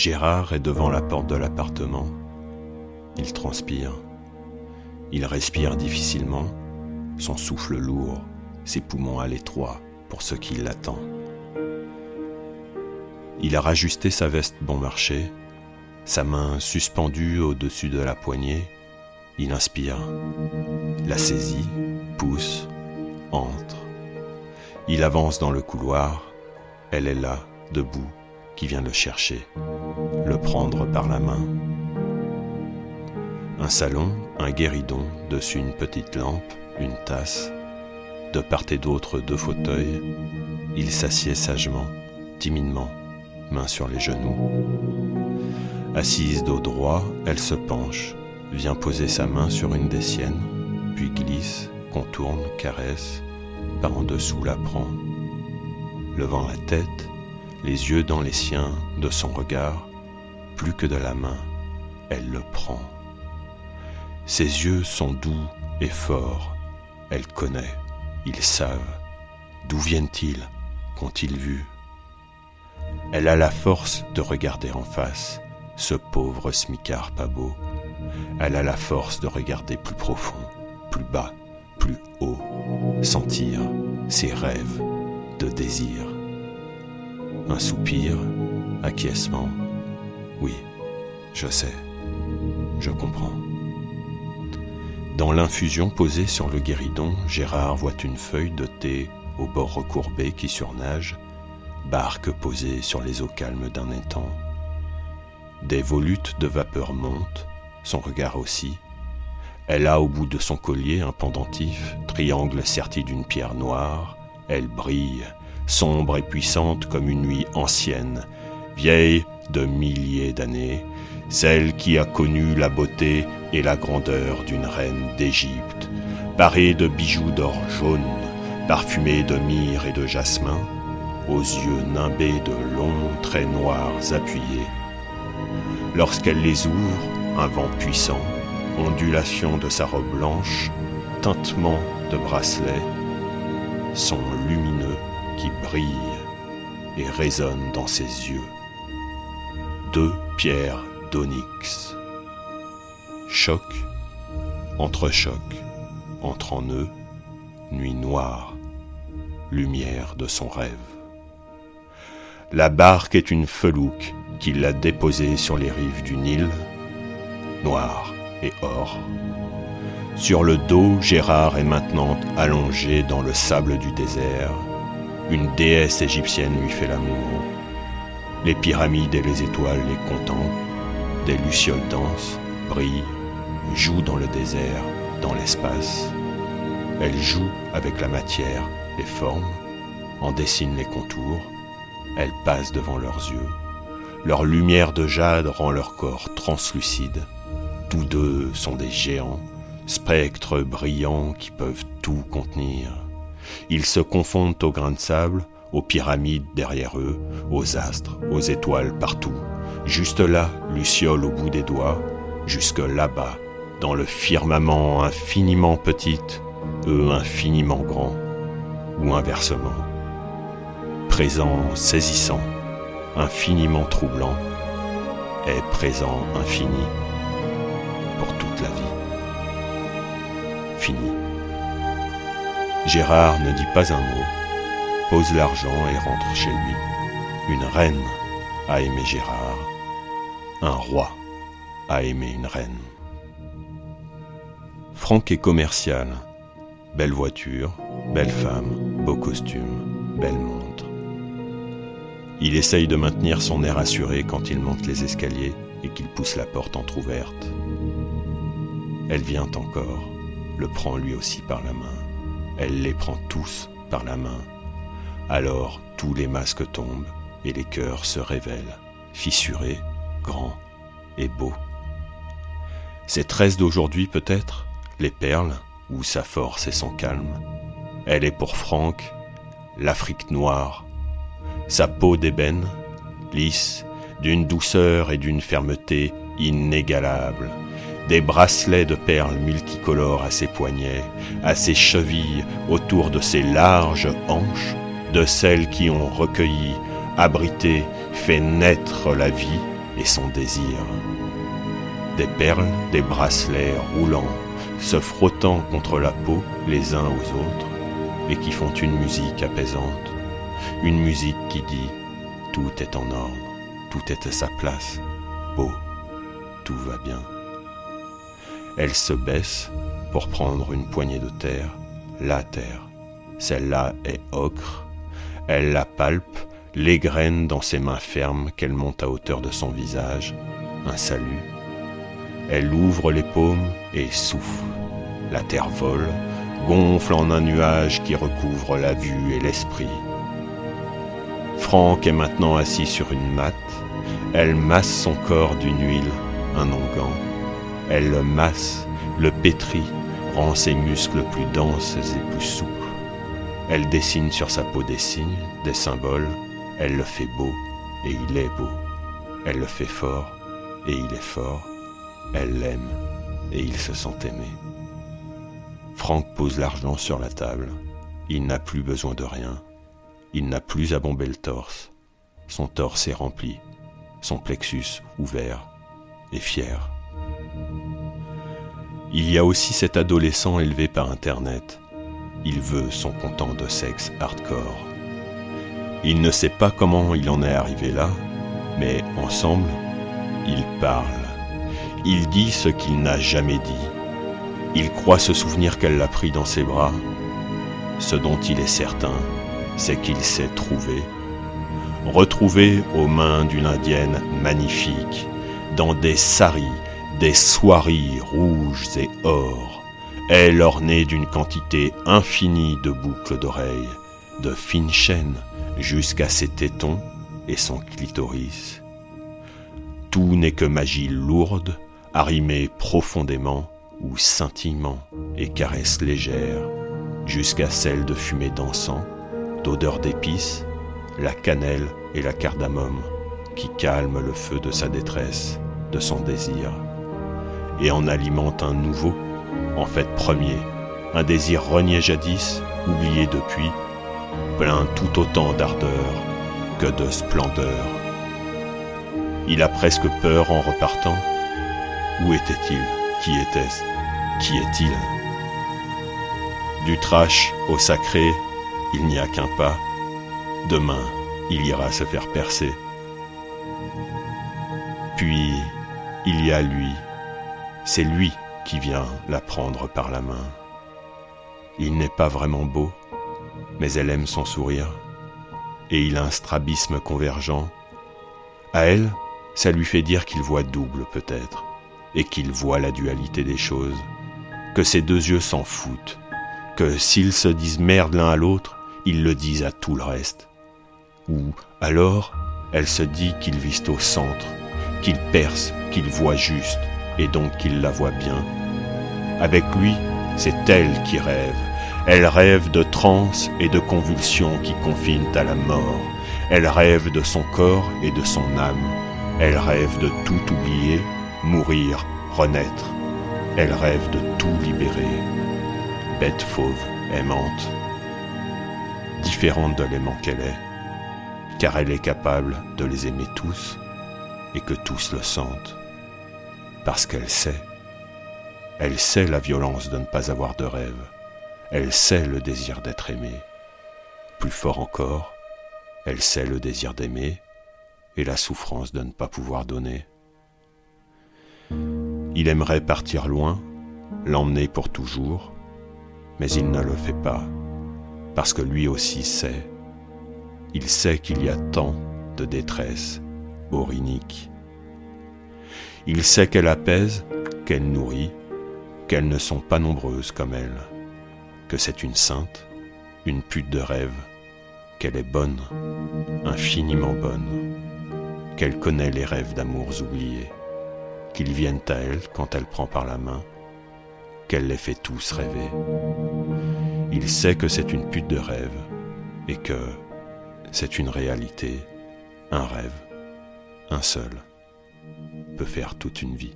Gérard est devant la porte de l'appartement. Il transpire. Il respire difficilement, son souffle lourd, ses poumons à l'étroit pour ce qui l'attend. Il a rajusté sa veste bon marché, sa main suspendue au-dessus de la poignée. Il inspire, la saisit, pousse, entre. Il avance dans le couloir. Elle est là, debout, qui vient le chercher, le prendre par la main. Un salon, un guéridon, dessus une petite lampe, une tasse, de part et d'autre deux fauteuils. Il s'assied sagement, timidement, main sur les genoux. Assise dos droit, elle se penche, vient poser sa main sur une des siennes, puis glisse, contourne, caresse, par en dessous la prend. Levant la tête, les yeux dans les siens de son regard, plus que de la main, elle le prend. Ses yeux sont doux et forts, elle connaît, ils savent. D'où viennent-ils? Qu'ont-ils vu? Elle a la force de regarder en face ce pauvre smicard pas beau. Elle a la force de regarder plus profond, plus bas, plus haut, sentir ses rêves de désir. Un soupir, acquiescement. Oui, je sais, je comprends. Dans l'infusion posée sur le guéridon, Gérard voit une feuille de thé au bord recourbé qui surnage, barque posée sur les eaux calmes d'un étang. Des volutes de vapeur montent, son regard aussi. Elle a au bout de son collier un pendentif, triangle serti d'une pierre noire. Elle brille, sombre et puissante comme une nuit ancienne, vieille de milliers d'années, celle qui a connu la beauté et la grandeur d'une reine d'Égypte, parée de bijoux d'or jaune, parfumée de myrrhe et de jasmin, aux yeux nimbés de longs traits noirs appuyés. Lorsqu'elle les ouvre, un vent puissant, ondulation de sa robe blanche, tintement de bracelets, sont lumineux qui brillent et résonnent dans ses yeux. Deux pierres d'onyx. Choc, entre choc, entre en eux, nuit noire, lumière de son rêve. La barque est une felouque qui l'a déposée sur les rives du Nil, noir et or. Sur le dos, Gérard est maintenant allongé dans le sable du désert. Une déesse égyptienne lui fait l'amour. Les pyramides et les étoiles les contemplent. Des lucioles dansent, brillent, jouent dans le désert, dans l'espace. Elles jouent avec la matière, les formes, en dessinent les contours. Elles passent devant leurs yeux. Leur lumière de jade rend leur corps translucide. Tous deux sont des géants, spectres brillants qui peuvent tout contenir. Ils se confondent aux grains de sable, aux pyramides derrière eux, aux astres, aux étoiles partout. Juste là, Luciole au bout des doigts, jusque là-bas, dans le firmament infiniment petit, eux infiniment grands, ou inversement. Présent saisissant, infiniment troublant, est présent infini pour toute la vie. Fini. Gérard ne dit pas un mot, pose l'argent et rentre chez lui. Une reine a aimé Gérard, un roi a aimé une reine. Franck est commercial, belle voiture, belle femme, beau costume, belle montre. Il essaye de maintenir son air assuré quand il monte les escaliers et qu'il pousse la porte entr'ouverte. Elle vient encore, le prend lui aussi par la main. Elle les prend tous par la main. Alors tous les masques tombent et les cœurs se révèlent, fissurés, grands et beaux. Ces tresses d'aujourd'hui peut-être, les perles, ou sa force et son calme. Elle est pour Franck l'Afrique noire, sa peau d'ébène, lisse, d'une douceur et d'une fermeté inégalables, des bracelets de perles multicolores à ses poignets, à ses chevilles, autour de ses larges hanches, de celles qui ont recueilli, abrité, fait naître la vie et son désir. Des perles, des bracelets roulants, se frottant contre la peau les uns aux autres, et qui font une musique apaisante, une musique qui dit ⁇ Tout est en ordre, tout est à sa place, beau, tout va bien ⁇ Elle se baisse pour prendre une poignée de terre, la terre. Celle-là est ocre, elle la palpe, l'égrène dans ses mains fermes qu'elle monte à hauteur de son visage, un salut. Elle ouvre les paumes et souffle. La terre vole, gonfle en un nuage qui recouvre la vue et l'esprit. Franck est maintenant assis sur une natte. Elle masse son corps d'une huile, un onguent. Elle le masse, le pétrit, rend ses muscles plus denses et plus souples. Elle dessine sur sa peau des signes, des symboles. Elle le fait beau et il est beau. Elle le fait fort et il est fort. Elle l'aime et il se sent aimé. Franck pose l'argent sur la table. Il n'a plus besoin de rien. Il n'a plus à bomber le torse. Son torse est rempli, son plexus ouvert et fier. Il y a aussi cet adolescent élevé par Internet. Il veut son content de sexe hardcore. Il ne sait pas comment il en est arrivé là, mais ensemble, ils parlent. Il dit ce qu'il n'a jamais dit. Il croit se souvenir qu'elle l'a pris dans ses bras. Ce dont il est certain, c'est qu'il s'est trouvé. Retrouvé aux mains d'une indienne magnifique, dans des saris, des soieries rouges et or, elle ornée d'une quantité infinie de boucles d'oreilles, de fines chaînes, jusqu'à ses tétons et son clitoris. Tout n'est que magie lourde, arrimée profondément ou scintillement et caresses légères, jusqu'à celle de fumée d'encens, d'odeur d'épices, la cannelle et la cardamome, qui calment le feu de sa détresse, de son désir, et en alimente un nouveau, en fait premier, un désir renié jadis, oublié depuis, plein tout autant d'ardeur que de splendeur. Il a presque peur en repartant. Où était-il? Qui était-ce? Qui est-il? Du trash au sacré, il n'y a qu'un pas. Demain, il ira se faire percer. Puis, il y a lui. C'est lui qui vient la prendre par la main. Il n'est pas vraiment beau, mais elle aime son sourire. Et il a un strabisme convergent. À elle, ça lui fait dire qu'il voit double peut-être, et qu'il voit la dualité des choses que ces deux yeux s'en foutent, que s'ils se disent merde l'un à l'autre, ils le disent à tout le reste. Ou alors, elle se dit qu'ils vise au centre, qu'il perce, qu'il voit juste, et donc qu'il la voit bien. Avec lui, c'est elle qui rêve. Elle rêve de transe et de convulsions qui confinent à la mort. Elle rêve de son corps et de son âme. Elle rêve de tout oublier, mourir, renaître. Elle rêve de tout libérer, bête fauve, aimante, différente de l'aimant qu'elle est, car elle est capable de les aimer tous et que tous le sentent, parce qu'elle sait, elle sait la violence de ne pas avoir de rêve, elle sait le désir d'être aimée, plus fort encore, elle sait le désir d'aimer et la souffrance de ne pas pouvoir donner. Il aimerait partir loin, l'emmener pour toujours, mais il ne le fait pas, parce que lui aussi sait. Il sait qu'il y a tant de détresse orinique. Il sait qu'elle apaise, qu'elle nourrit, qu'elles ne sont pas nombreuses comme elle, que c'est une sainte, une pute de rêve, qu'elle est bonne, infiniment bonne, qu'elle connaît les rêves d'amours oubliés qu'ils viennent à elle quand elle prend par la main, qu'elle les fait tous rêver. Il sait que c'est une pute de rêve et que c'est une réalité, un rêve, un seul, faire toute une vie.